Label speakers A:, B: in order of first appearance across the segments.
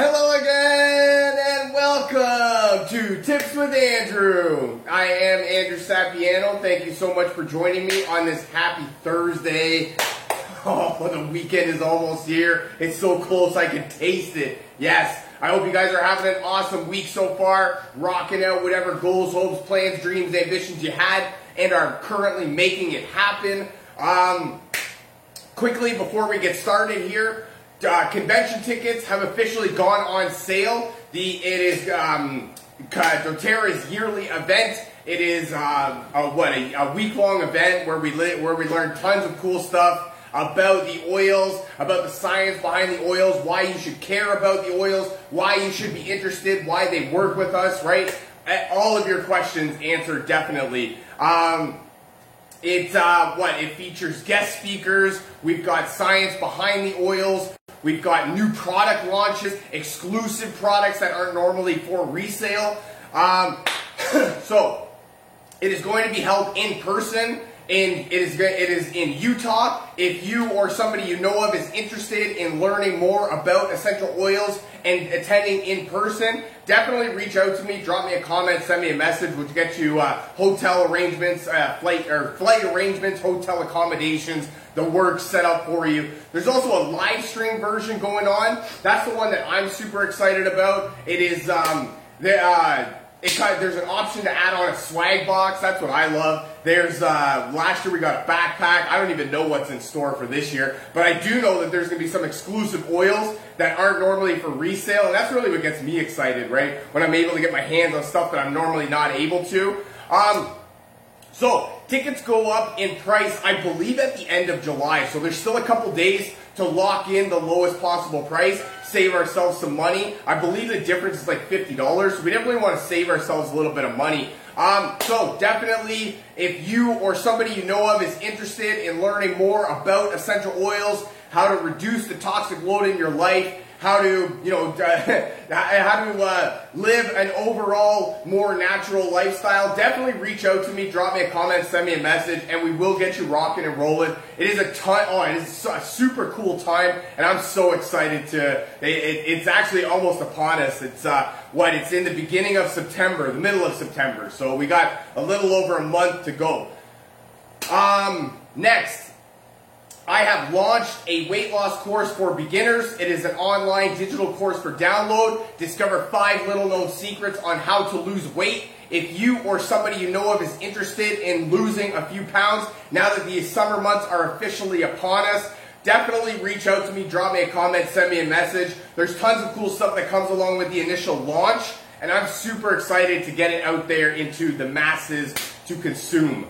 A: Hello again and welcome to Tips with Andrew. I am Andrew Sapiano. Thank you so much for joining me on this happy Thursday. Oh, the weekend is almost here. It's so close I can taste it. Yes. I hope you guys are having an awesome week so far, rocking out whatever goals, hopes, plans, dreams, ambitions you had, and are currently making it happen. Um, quickly, before we get started here, uh, convention tickets have officially gone on sale. The it is um, DoTerra's yearly event. It is uh, a, what a, a week long event where we li- where we learn tons of cool stuff about the oils, about the science behind the oils, why you should care about the oils, why you should be interested, why they work with us, right? All of your questions answered definitely. Um, uh, what it features guest speakers. We've got science behind the oils. We've got new product launches, exclusive products that aren't normally for resale. Um, so it is going to be held in person and it is it is in Utah. If you or somebody you know of is interested in learning more about essential oils and attending in person, definitely reach out to me. Drop me a comment, send me a message. We'll get you uh, hotel arrangements, uh, flight or flight arrangements, hotel accommodations, the work set up for you. There's also a live stream version going on. That's the one that I'm super excited about. It is um, the. Uh, it there's an option to add on a swag box. That's what I love. There's uh, last year we got a backpack. I don't even know what's in store for this year, but I do know that there's going to be some exclusive oils that aren't normally for resale, and that's really what gets me excited, right? When I'm able to get my hands on stuff that I'm normally not able to. Um, so tickets go up in price, I believe, at the end of July. So there's still a couple days to lock in the lowest possible price, save ourselves some money. I believe the difference is like $50. We definitely want to save ourselves a little bit of money. Um, so definitely, if you or somebody you know of is interested in learning more about essential oils, how to reduce the toxic load in your life, how to, you know, how to uh, live an overall more natural lifestyle, definitely reach out to me, drop me a comment, send me a message, and we will get you rocking and rolling. It is a ton, oh, it is a super cool time, and I'm so excited to, it, it, it's actually almost upon us. It's, uh, what, it's in the beginning of September, the middle of September, so we got a little over a month to go. Um, next, I have launched a weight loss course for beginners. It is an online digital course for download. Discover five little known secrets on how to lose weight. If you or somebody you know of is interested in losing a few pounds, now that the summer months are officially upon us, definitely reach out to me, drop me a comment, send me a message. There's tons of cool stuff that comes along with the initial launch, and I'm super excited to get it out there into the masses to consume.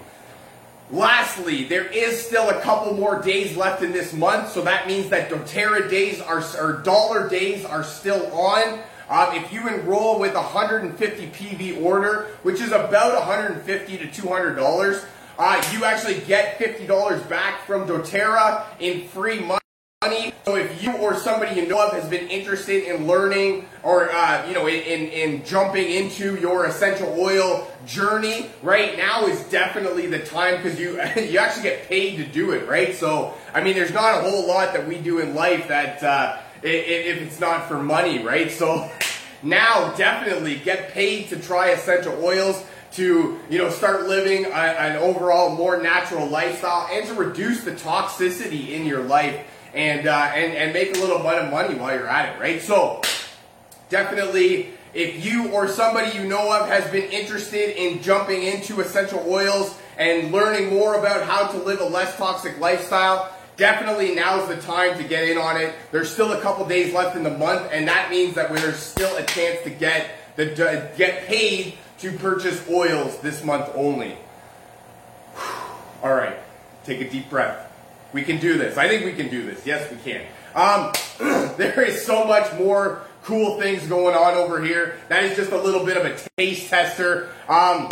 A: Lastly, there is still a couple more days left in this month, so that means that doTERRA days are, or dollar days are still on. Um, if you enroll with 150 PV order, which is about 150 to 200 dollars, uh, you actually get $50 back from doTERRA in free money. You or somebody you know of has been interested in learning or uh, you know in, in jumping into your essential oil journey, right now is definitely the time because you you actually get paid to do it, right? So I mean, there's not a whole lot that we do in life that uh, if it's not for money, right? So now definitely get paid to try essential oils to you know start living a, an overall more natural lifestyle and to reduce the toxicity in your life and, uh, and, and make a little bit of money while you're at it, right? So, definitely, if you or somebody you know of has been interested in jumping into essential oils and learning more about how to live a less toxic lifestyle, definitely now's the time to get in on it. There's still a couple days left in the month, and that means that there's still a chance to get the get paid to purchase oils this month only. All right, take a deep breath. We can do this. I think we can do this. Yes, we can. Um, there is so much more cool things going on over here. That is just a little bit of a taste tester. Um,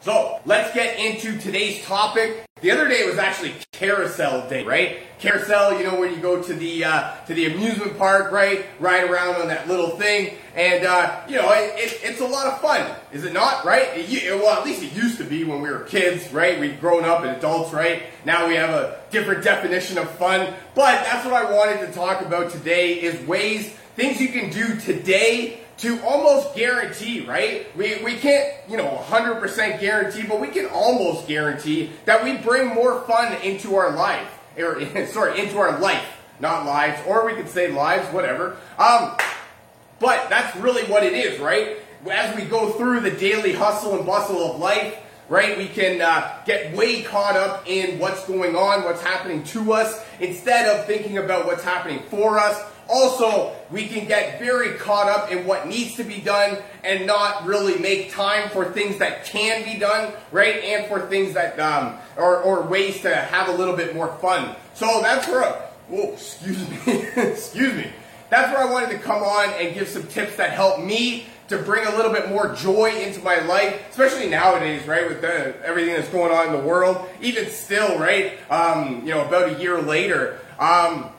A: So let's get into today's topic. The other day was actually carousel day, right? Carousel, you know, when you go to the uh, to the amusement park, right? Ride around on that little thing, and uh, you know, it, it, it's a lot of fun, is it not? Right? It, well, at least it used to be when we were kids, right? We've grown up and adults, right? Now we have a different definition of fun, but that's what I wanted to talk about today: is ways, things you can do today to almost guarantee, right? We, we can't, you know, 100% guarantee, but we can almost guarantee that we bring more fun into our life. Or, sorry, into our life, not lives, or we could say lives, whatever. Um, but that's really what it is, right? As we go through the daily hustle and bustle of life, right, we can uh, get way caught up in what's going on, what's happening to us, instead of thinking about what's happening for us also, we can get very caught up in what needs to be done and not really make time for things that can be done, right? And for things that, um, or, or ways to have a little bit more fun. So that's where, whoa, excuse me, excuse me. That's where I wanted to come on and give some tips that help me to bring a little bit more joy into my life, especially nowadays, right, with the, everything that's going on in the world. Even still, right, um, you know, about a year later, um,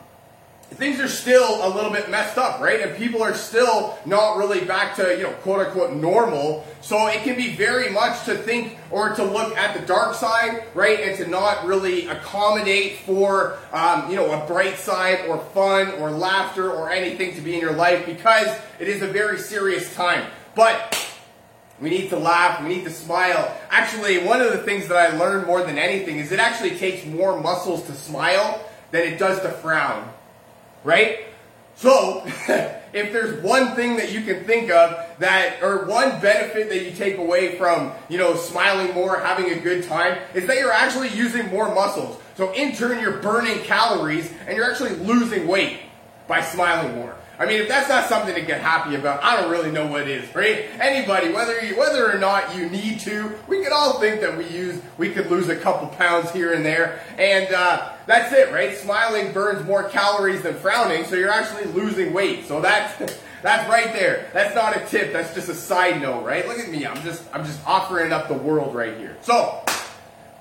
A: things are still a little bit messed up, right? And people are still not really back to, you know, quote unquote normal. So it can be very much to think or to look at the dark side, right? And to not really accommodate for, um, you know, a bright side or fun or laughter or anything to be in your life because it is a very serious time. But we need to laugh. We need to smile. Actually, one of the things that I learned more than anything is it actually takes more muscles to smile than it does to frown right? So, if there's one thing that you can think of that, or one benefit that you take away from, you know, smiling more, having a good time, is that you're actually using more muscles. So in turn, you're burning calories and you're actually losing weight by smiling more. I mean, if that's not something to get happy about, I don't really know what is, right? Anybody, whether you, whether or not you need to, we could all think that we use, we could lose a couple pounds here and there, and uh, that's it, right? Smiling burns more calories than frowning, so you're actually losing weight. So that's that's right there. That's not a tip. That's just a side note, right? Look at me. I'm just I'm just offering up the world right here. So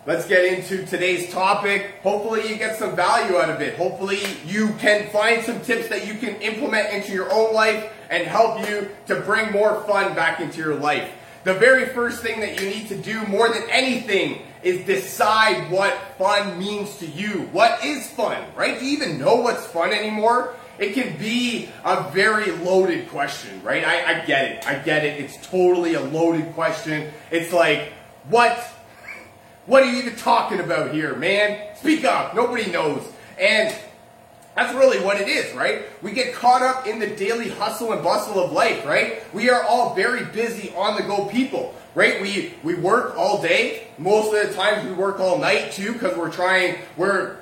A: Let's get into today's topic. Hopefully you get some value out of it. Hopefully you can find some tips that you can implement into your own life and help you to bring more fun back into your life. The very first thing that you need to do more than anything is decide what fun means to you. What is fun, right? Do you even know what's fun anymore? It can be a very loaded question, right? I, I get it. I get it. It's totally a loaded question. It's like, what what are you even talking about here, man? Speak up. Nobody knows. And that's really what it is, right? We get caught up in the daily hustle and bustle of life, right? We are all very busy on the go people, right? We we work all day. Most of the times we work all night too because we're trying we're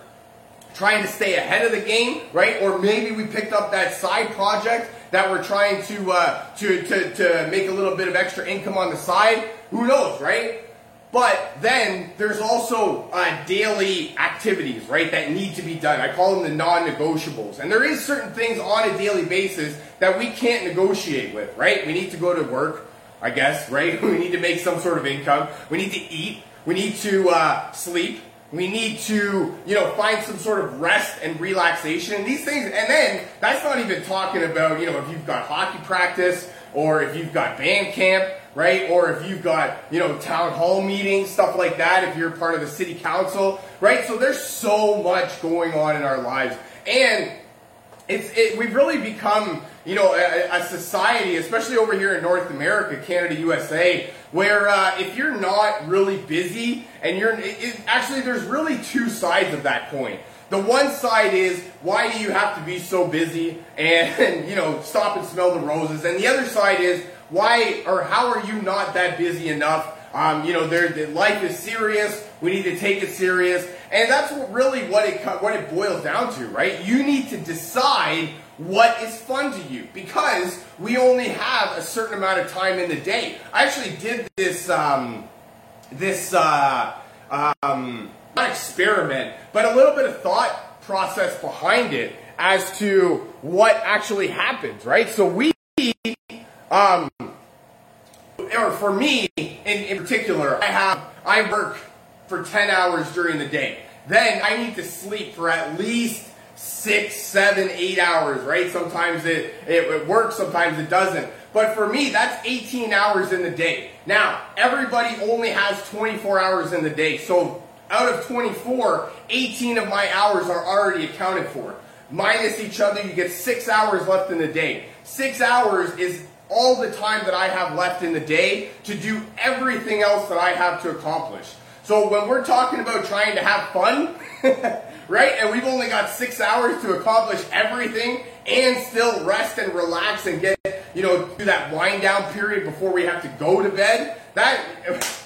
A: trying to stay ahead of the game, right? Or maybe we picked up that side project that we're trying to uh, to, to to make a little bit of extra income on the side. Who knows, right? But then there's also uh, daily activities, right, that need to be done. I call them the non-negotiables. And there is certain things on a daily basis that we can't negotiate with, right? We need to go to work, I guess, right? We need to make some sort of income. We need to eat. We need to uh, sleep. We need to, you know, find some sort of rest and relaxation. And these things, and then that's not even talking about, you know, if you've got hockey practice or if you've got band camp right? Or if you've got, you know, town hall meetings, stuff like that, if you're part of the city council, right? So there's so much going on in our lives. And it's, it, we've really become, you know, a, a, society, especially over here in North America, Canada, USA, where uh, if you're not really busy and you're, it, it, actually, there's really two sides of that coin. The one side is, why do you have to be so busy and, you know, stop and smell the roses? And the other side is, why or how are you not that busy enough? Um, you know, the life is serious. We need to take it serious, and that's what really what it what it boils down to, right? You need to decide what is fun to you because we only have a certain amount of time in the day. I actually did this um, this uh, um, not experiment, but a little bit of thought process behind it as to what actually happens, right? So we um, or for me in, in particular, I have I work for 10 hours during the day. Then I need to sleep for at least six, seven, eight hours, right? Sometimes it, it, it, works, sometimes it doesn't. But for me, that's 18 hours in the day. Now, everybody only has 24 hours in the day. So out of 24, 18 of my hours are already accounted for. Minus each other, you get six hours left in the day. Six hours is all the time that I have left in the day to do everything else that I have to accomplish. So when we're talking about trying to have fun, right, and we've only got six hours to accomplish everything and still rest and relax and get, you know, do that wind down period before we have to go to bed, that,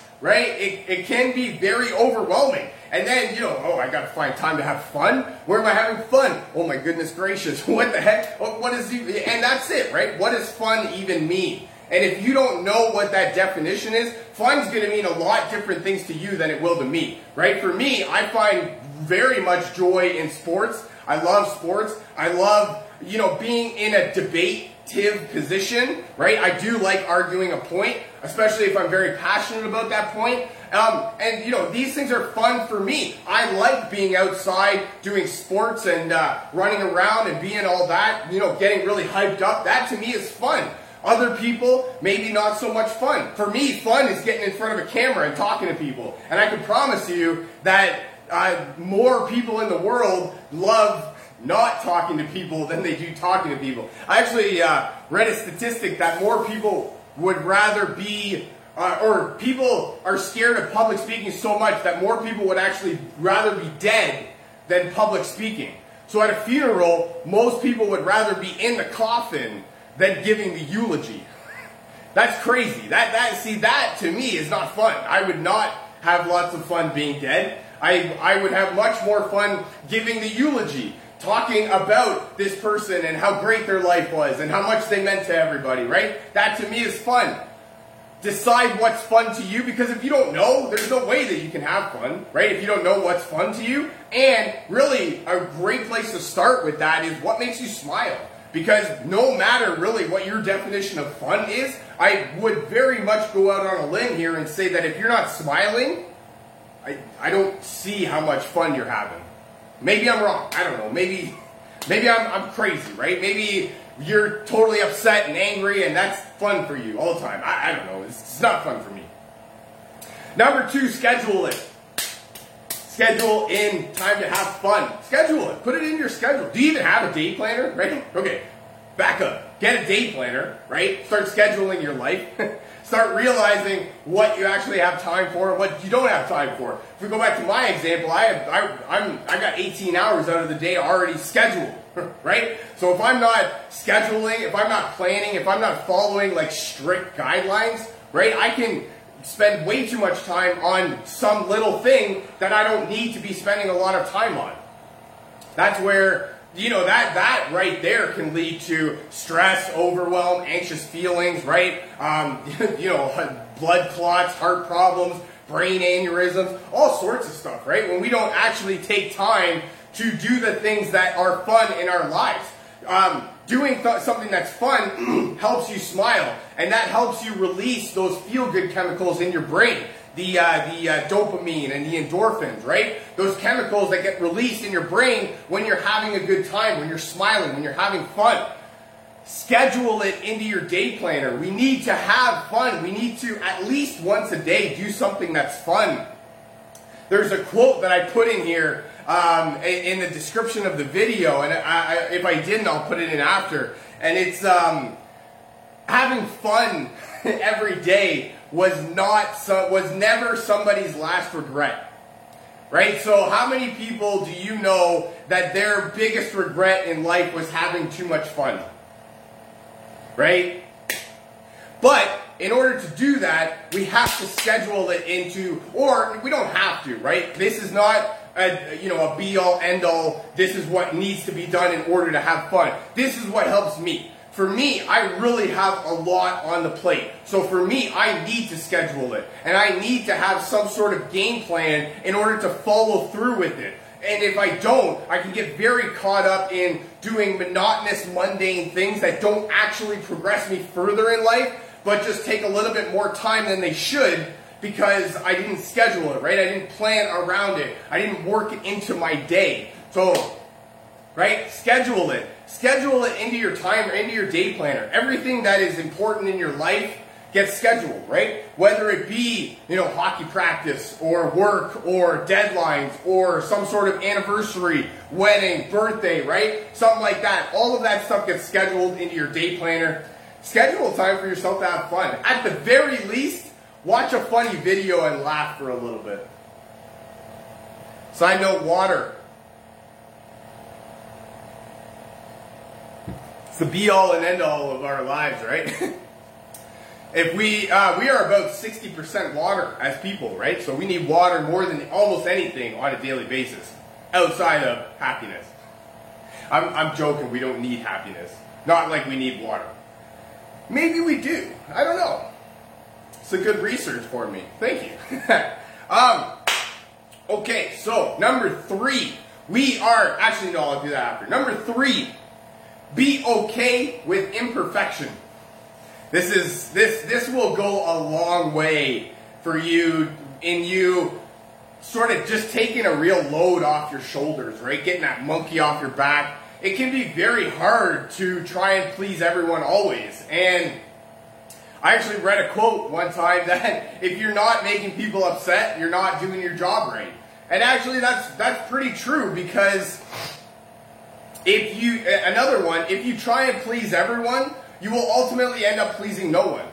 A: right, it, it can be very overwhelming. And then, you know, oh, I got to find time to have fun. Where am I having fun? Oh my goodness gracious, what the heck? Oh, what is the, and that's it, right? What does fun even mean? And if you don't know what that definition is, fun's going to mean a lot different things to you than it will to me, right? For me, I find very much joy in sports. I love sports. I love, you know, being in a debative position, right? I do like arguing a point, especially if I'm very passionate about that point. Um, and you know, these things are fun for me. I like being outside doing sports and uh, running around and being all that, you know, getting really hyped up. That to me is fun. Other people, maybe not so much fun. For me, fun is getting in front of a camera and talking to people. And I can promise you that uh, more people in the world love not talking to people than they do talking to people. I actually uh, read a statistic that more people would rather be, uh, or people are scared of public speaking so much that more people would actually rather be dead than public speaking. So at a funeral, most people would rather be in the coffin than giving the eulogy. That's crazy. That that see that to me is not fun. I would not have lots of fun being dead. I I would have much more fun giving the eulogy, talking about this person and how great their life was and how much they meant to everybody, right? That to me is fun. Decide what's fun to you because if you don't know, there's no way that you can have fun, right? If you don't know what's fun to you. And really, a great place to start with that is what makes you smile. Because no matter really what your definition of fun is, I would very much go out on a limb here and say that if you're not smiling, I, I don't see how much fun you're having. Maybe I'm wrong. I don't know. Maybe maybe I'm, I'm crazy, right? Maybe you're totally upset and angry and that's fun for you all the time. I, I don't know. It's, it's not fun for me. Number two, schedule it. Schedule in time to have fun. Schedule it. Put it in your schedule. Do you even have a day planner? Right? Okay. Back up. Get a day planner, right? Start scheduling your life. Start realizing what you actually have time for and what you don't have time for. If we go back to my example, I have I, I'm I got 18 hours out of the day already scheduled, right? So if I'm not scheduling, if I'm not planning, if I'm not following like strict guidelines, right? I can spend way too much time on some little thing that I don't need to be spending a lot of time on. That's where you know that that right there can lead to stress, overwhelm, anxious feelings, right? Um, you know, blood clots, heart problems, brain aneurysms, all sorts of stuff, right? When we don't actually take time to do the things that are fun in our lives. Um, doing th- something that's fun helps you smile, and that helps you release those feel-good chemicals in your brain. The, uh, the uh, dopamine and the endorphins, right? Those chemicals that get released in your brain when you're having a good time, when you're smiling, when you're having fun. Schedule it into your day planner. We need to have fun. We need to, at least once a day, do something that's fun. There's a quote that I put in here um, in the description of the video, and I, if I didn't, I'll put it in after. And it's um, having fun every day was not was never somebody's last regret. Right? So how many people do you know that their biggest regret in life was having too much fun? Right? But in order to do that, we have to schedule it into, or we don't have to, right? This is not a, you know, a be all end all. This is what needs to be done in order to have fun. This is what helps me. For me, I really have a lot on the plate. So for me, I need to schedule it. And I need to have some sort of game plan in order to follow through with it. And if I don't, I can get very caught up in doing monotonous, mundane things that don't actually progress me further in life but just take a little bit more time than they should because I didn't schedule it, right? I didn't plan around it. I didn't work it into my day. So, right? Schedule it. Schedule it into your time or into your day planner. Everything that is important in your life gets scheduled, right? Whether it be, you know, hockey practice or work or deadlines or some sort of anniversary, wedding, birthday, right? Something like that. All of that stuff gets scheduled into your day planner. Schedule time for yourself to have fun. At the very least, watch a funny video and laugh for a little bit. Side note, water. The be all and end all of our lives, right? if we uh, we are about 60% water as people, right? So we need water more than almost anything on a daily basis, outside of happiness. I'm, I'm joking. We don't need happiness. Not like we need water. Maybe we do. I don't know. It's a good research for me. Thank you. um, okay, so number three. We are actually no. I'll do that after. Number three. Be okay with imperfection. This is this this will go a long way for you in you sort of just taking a real load off your shoulders, right? Getting that monkey off your back. It can be very hard to try and please everyone always. And I actually read a quote one time that if you're not making people upset, you're not doing your job right. And actually that's that's pretty true because if you another one, if you try and please everyone, you will ultimately end up pleasing no one.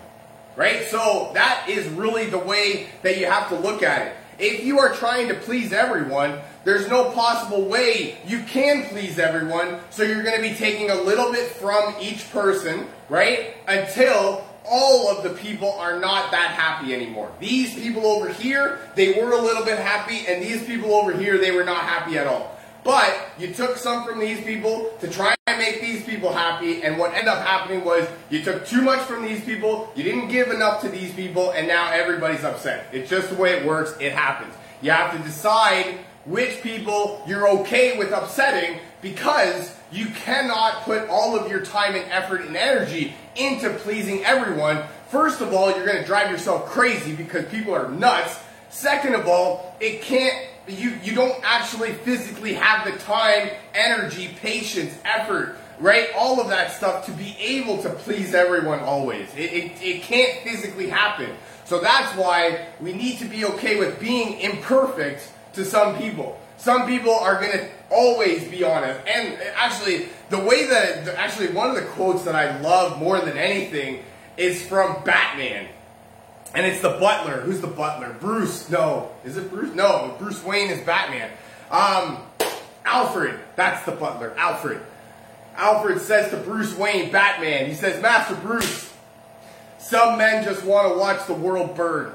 A: Right? So that is really the way that you have to look at it. If you are trying to please everyone, there's no possible way you can please everyone. So you're going to be taking a little bit from each person, right? Until all of the people are not that happy anymore. These people over here, they were a little bit happy, and these people over here, they were not happy at all. But you took some from these people to try and make these people happy, and what ended up happening was you took too much from these people, you didn't give enough to these people, and now everybody's upset. It's just the way it works, it happens. You have to decide which people you're okay with upsetting because you cannot put all of your time and effort and energy into pleasing everyone. First of all, you're going to drive yourself crazy because people are nuts. Second of all, it can't you, you don't actually physically have the time, energy, patience, effort, right? All of that stuff to be able to please everyone always. It, it, it can't physically happen. So that's why we need to be okay with being imperfect to some people. Some people are going to always be honest. And actually, the way that, actually, one of the quotes that I love more than anything is from Batman. And it's the butler. Who's the butler? Bruce. No. Is it Bruce? No. Bruce Wayne is Batman. Um, Alfred. That's the butler. Alfred. Alfred says to Bruce Wayne, Batman, he says, Master Bruce, some men just want to watch the world burn.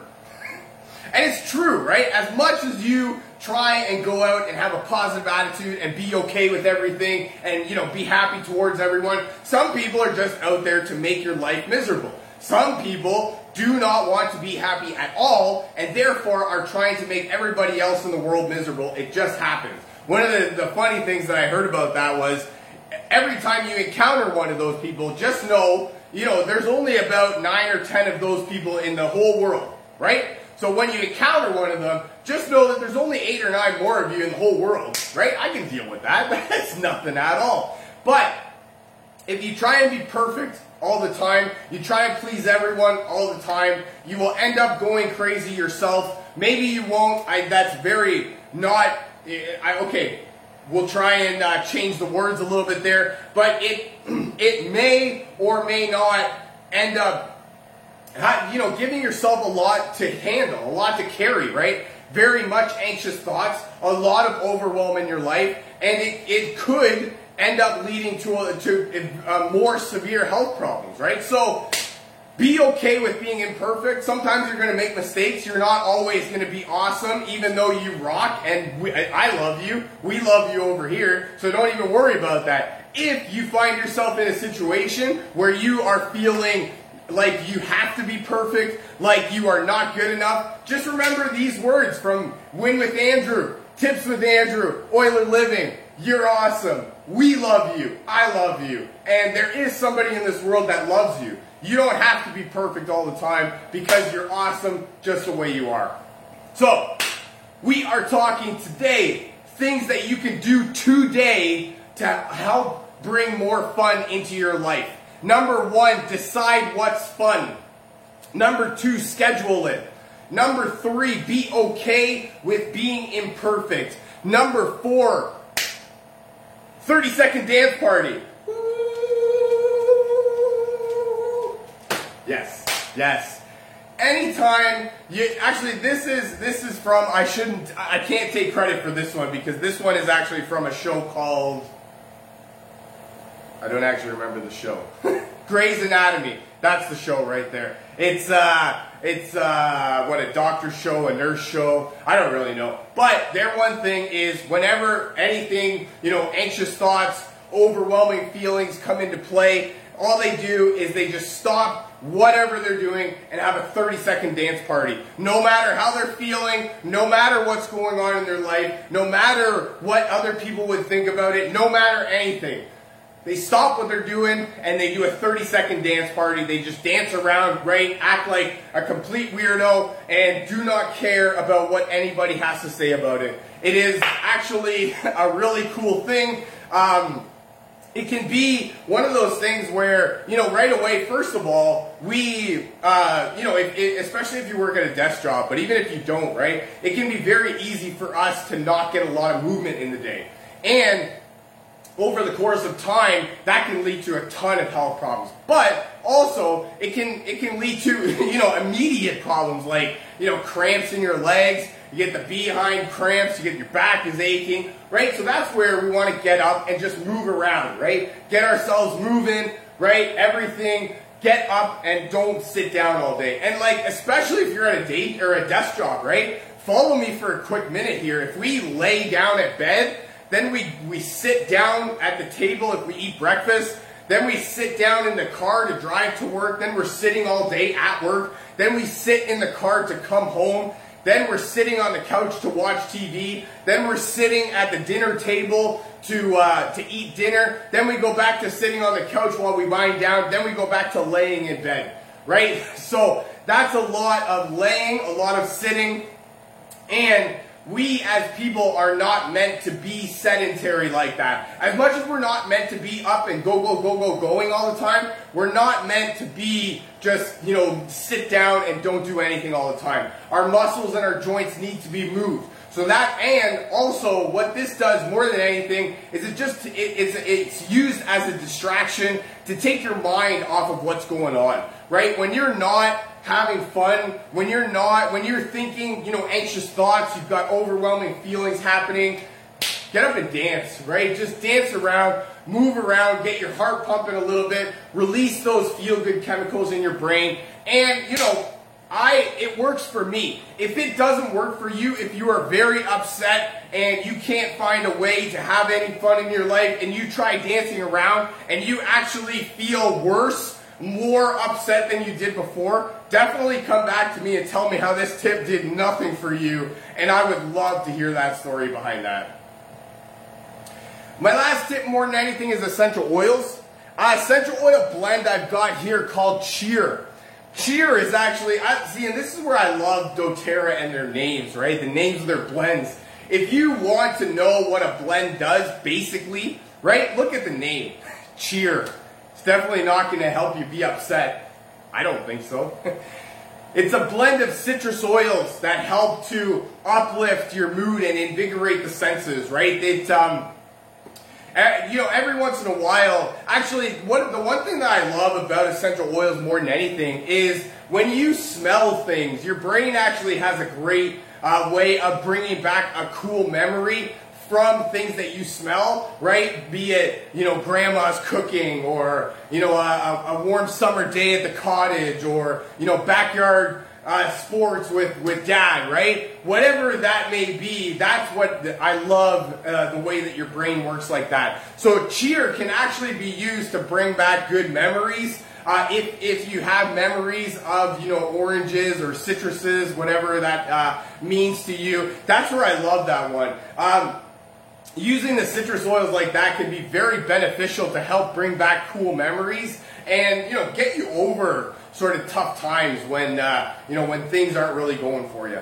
A: and it's true, right? As much as you try and go out and have a positive attitude and be okay with everything and, you know, be happy towards everyone, some people are just out there to make your life miserable. Some people do not want to be happy at all and therefore are trying to make everybody else in the world miserable. It just happens. One of the, the funny things that I heard about that was every time you encounter one of those people, just know, you know, there's only about nine or ten of those people in the whole world, right? So when you encounter one of them, just know that there's only eight or nine more of you in the whole world, right? I can deal with that. That's nothing at all. But if you try and be perfect all the time, you try and please everyone all the time, you will end up going crazy yourself. Maybe you won't. I, that's very not. I, okay, we'll try and uh, change the words a little bit there, but it it may or may not end up, you know, giving yourself a lot to handle, a lot to carry, right? Very much anxious thoughts, a lot of overwhelm in your life, and it, it could end up leading to, a, to a more severe health problems, right? So be okay with being imperfect. Sometimes you're going to make mistakes. You're not always going to be awesome, even though you rock. And we, I love you. We love you over here. So don't even worry about that. If you find yourself in a situation where you are feeling like you have to be perfect, like you are not good enough, just remember these words from Win with Andrew, Tips with Andrew, Oiler Living, You're awesome. We love you. I love you. And there is somebody in this world that loves you. You don't have to be perfect all the time because you're awesome just the way you are. So, we are talking today things that you can do today to help bring more fun into your life. Number one, decide what's fun. Number two, schedule it. Number three, be okay with being imperfect. Number four, 30 second dance party. Yes, yes. Anytime you actually this is this is from I shouldn't I can't take credit for this one because this one is actually from a show called I don't actually remember the show. Grey's Anatomy. That's the show right there. It's uh it's uh what a doctor show, a nurse show. I don't really know. But their one thing is whenever anything, you know, anxious thoughts, overwhelming feelings come into play, all they do is they just stop whatever they're doing and have a 30 second dance party. No matter how they're feeling, no matter what's going on in their life, no matter what other people would think about it, no matter anything. They stop what they're doing and they do a 30 second dance party. They just dance around, right? Act like a complete weirdo and do not care about what anybody has to say about it. It is actually a really cool thing. Um, it can be one of those things where, you know, right away, first of all, we, uh, you know, if, if, especially if you work at a desk job, but even if you don't, right, it can be very easy for us to not get a lot of movement in the day. And over the course of time, that can lead to a ton of health problems. But also, it can it can lead to you know immediate problems like you know cramps in your legs. You get the behind cramps. You get your back is aching, right? So that's where we want to get up and just move around, right? Get ourselves moving, right? Everything. Get up and don't sit down all day. And like, especially if you're at a date or a desk job, right? Follow me for a quick minute here. If we lay down at bed then we, we sit down at the table if we eat breakfast. Then we sit down in the car to drive to work. Then we're sitting all day at work. Then we sit in the car to come home. Then we're sitting on the couch to watch TV. Then we're sitting at the dinner table to uh, to eat dinner. Then we go back to sitting on the couch while we wind down. Then we go back to laying in bed. Right? So that's a lot of laying, a lot of sitting, and we as people are not meant to be sedentary like that. As much as we're not meant to be up and go, go, go, go, going all the time, we're not meant to be just, you know, sit down and don't do anything all the time. Our muscles and our joints need to be moved. So that, and also what this does more than anything is it just, it, it's, it's used as a distraction to take your mind off of what's going on, right? When you're not having fun, when you're not, when you're thinking, you know, anxious thoughts, you've got overwhelming feelings happening, get up and dance, right? Just dance around, move around, get your heart pumping a little bit, release those feel good chemicals in your brain. And, you know, I, it works for me. If it doesn't work for you, if you are very upset and you can't find a way to have any fun in your life and you try dancing around and you actually feel worse, more upset than you did before, definitely come back to me and tell me how this tip did nothing for you. And I would love to hear that story behind that. My last tip, more than anything, is essential oils. Uh, essential oil blend I've got here called Cheer. Cheer is actually, I, see, and this is where I love doTERRA and their names, right? The names of their blends. If you want to know what a blend does, basically, right? Look at the name, Cheer definitely not going to help you be upset. I don't think so. it's a blend of citrus oils that help to uplift your mood and invigorate the senses, right? It's, um, you know, every once in a while, actually, what, the one thing that I love about essential oils more than anything is when you smell things, your brain actually has a great uh, way of bringing back a cool memory from things that you smell, right? Be it, you know, grandma's cooking or, you know, a, a warm summer day at the cottage or, you know, backyard uh, sports with, with dad, right? Whatever that may be, that's what the, I love uh, the way that your brain works like that. So cheer can actually be used to bring back good memories. Uh, if, if you have memories of you know oranges or citruses, whatever that uh, means to you, that's where I love that one. Um, using the citrus oils like that can be very beneficial to help bring back cool memories and you know get you over sort of tough times when uh, you know when things aren't really going for you.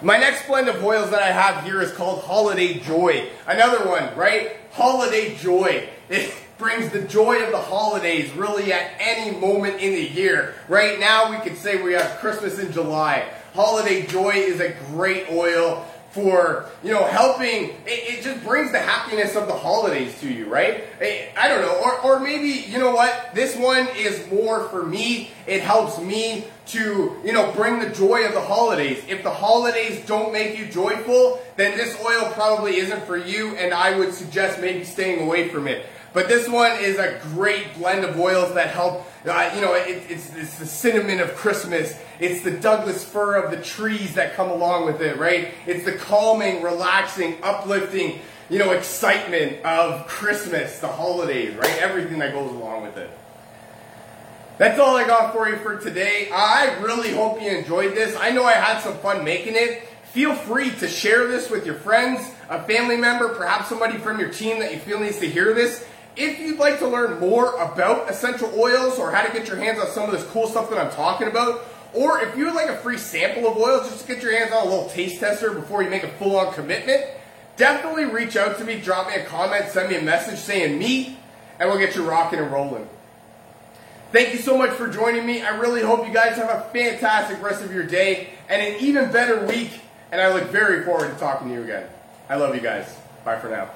A: My next blend of oils that I have here is called Holiday Joy. Another one, right? Holiday Joy. It brings the joy of the holidays really at any moment in the year. Right now we could say we have Christmas in July. Holiday Joy is a great oil for you know helping it, it, just brings the happiness of the holidays to you right? I don't know or, or maybe you know what this one is more for me. It helps me to you know bring the joy of the holidays. If the holidays don't make you joyful then this oil probably isn't for you and i would suggest maybe staying away from it but this one is a great blend of oils that help, uh, you know, it, it's, it's the cinnamon of Christmas. It's the Douglas fir of the trees that come along with it, right? It's the calming, relaxing, uplifting, you know, excitement of Christmas, the holidays, right? Everything that goes along with it. That's all I got for you for today. I really hope you enjoyed this. I know I had some fun making it. Feel free to share this with your friends, a family member, perhaps somebody from your team that you feel needs to hear this. If you'd like to learn more about essential oils or how to get your hands on some of this cool stuff that I'm talking about, or if you would like a free sample of oils just to get your hands on a little taste tester before you make a full on commitment, definitely reach out to me, drop me a comment, send me a message saying me, and we'll get you rocking and rolling. Thank you so much for joining me. I really hope you guys have a fantastic rest of your day and an even better week. And I look very forward to talking to you again. I love you guys. Bye for now.